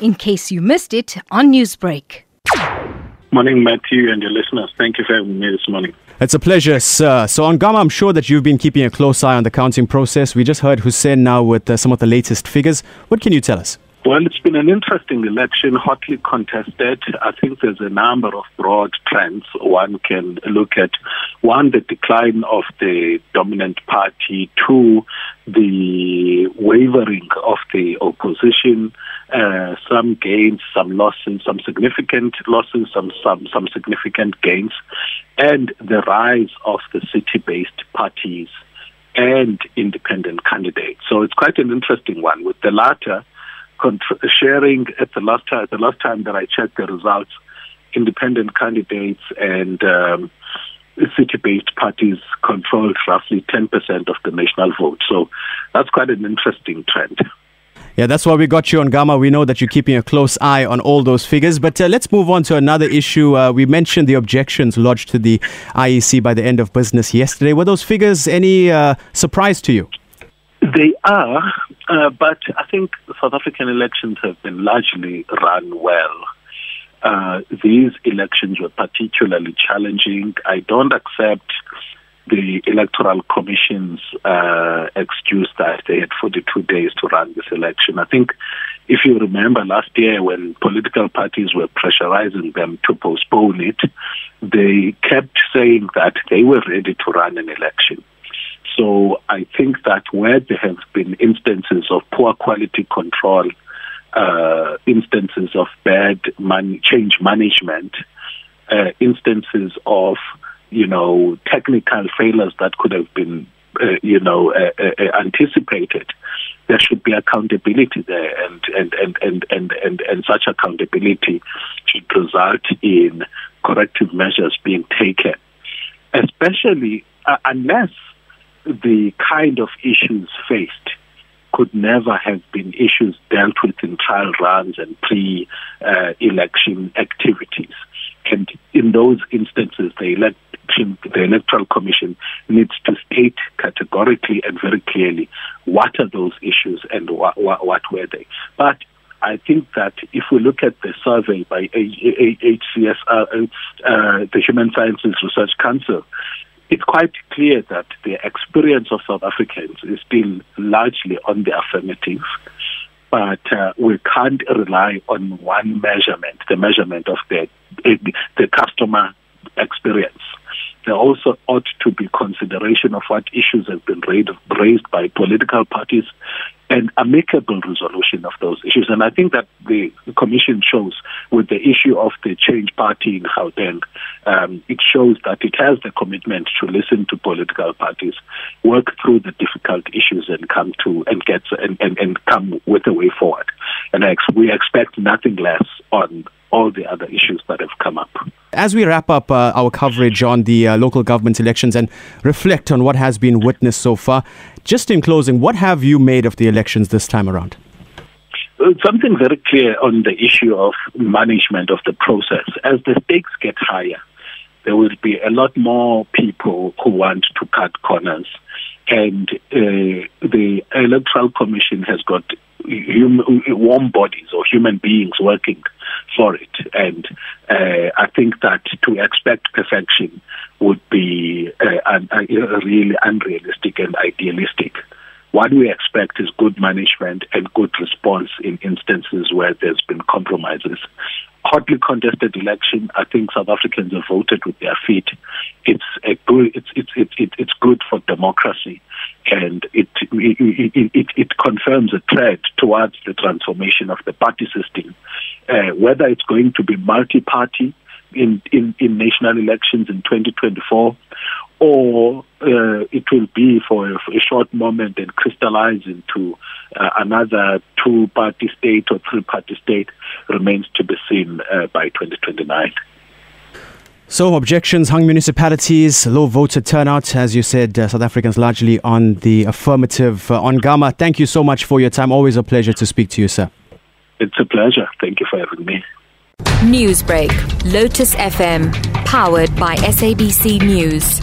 in case you missed it on Newsbreak. Morning, Matthew, and your listeners. Thank you for having me this morning. It's a pleasure, sir. So, Ongama, I'm sure that you've been keeping a close eye on the counting process. We just heard Hoosen now with uh, some of the latest figures. What can you tell us? Well, it's been an interesting election, hotly contested. I think there's a number of broad trends one can look at. One, the decline of the dominant party. Two, the wavering of the opposition. Uh, some gains, some losses, some significant losses, some, some, some significant gains, and the rise of the city-based parties and independent candidates. So it's quite an interesting one. With the latter, sharing at the last time the last time that I checked the results, independent candidates and um, city-based parties controlled roughly 10% of the national vote. So that's quite an interesting trend. Yeah, that's why we got you Ongama. We know that you're keeping a close eye on all those figures. But uh, let's move on to another issue. Uh, we mentioned the objections lodged to the IEC by the end of business yesterday. Were those figures any uh, surprise to you? They are, uh, but I think South African elections have been largely run well. Uh, these elections were particularly challenging. I don't accept the Electoral Commission's uh, excuse that they had 42 days to run this election. I think if you remember last year when political parties were pressurizing them to postpone it, they kept saying that they were ready to run an election. So I think that where there have been instances of poor quality control, uh, instances of bad man- change management, uh, instances of you know technical failures that could have been uh, you know uh, uh, uh, anticipated, there should be accountability there, and and, and, and, and, and and such accountability should result in corrective measures being taken, especially unless the kind of issues faced could never have been issues dealt with in trial runs and pre-election activities. And in those instances, the election, the electoral commission needs to state categorically and very clearly what are those issues and what, were they. But I think that if we look at the survey by HCS, uh, uh, the Human Sciences Research Council, it's quite clear that the experience of South Africans is still largely on the affirmative, but uh, we can't rely on one measurement, the measurement of the the customer experience. There also ought to be consideration of what issues have been raised by political parties and amicable resolution of those issues. And I think that the Commission shows with the issue of the Change Party in Gauteng, um, it shows that it has the commitment to listen to political parties, work through the difficult issues, and come to and get and, and, and come with a way forward. And we expect nothing less on all the other issues that have come up. As we wrap up uh, our coverage on the uh, local government elections and reflect on what has been witnessed so far, just in closing, what have you made of the elections this time around? Uh, something very clear on the issue of management of the process. As the stakes get higher, there will be a lot more people who want to cut corners. And uh, the Electoral Commission has got hum- warm bodies or human beings working for it. And uh, I think that to expect perfection would be uh, un- really unrealistic and idealistic. What we expect is good management and good response in instances where there's been compromises. Hotly contested election. I think South Africans have voted with their feet. It's a good. It's it's it's it's good for democracy and it it, it, it confirms a thread towards the transformation of the party system. Uh, whether it's going to be multi-party in, in, in national elections in 2024, or uh, it will be for a, for a, short moment and crystallize into uh, another two-party state or three-party state remains to be seen uh, by 2029. So, objections hung municipalities, low voter turnout. As you said, uh, South Africans largely on the affirmative. Uh, Ongama, thank you so much for your time. Always a pleasure to speak to you, sir. It's a pleasure. Thank you for having me. Newsbreak, Lotus FM, powered by SABC News.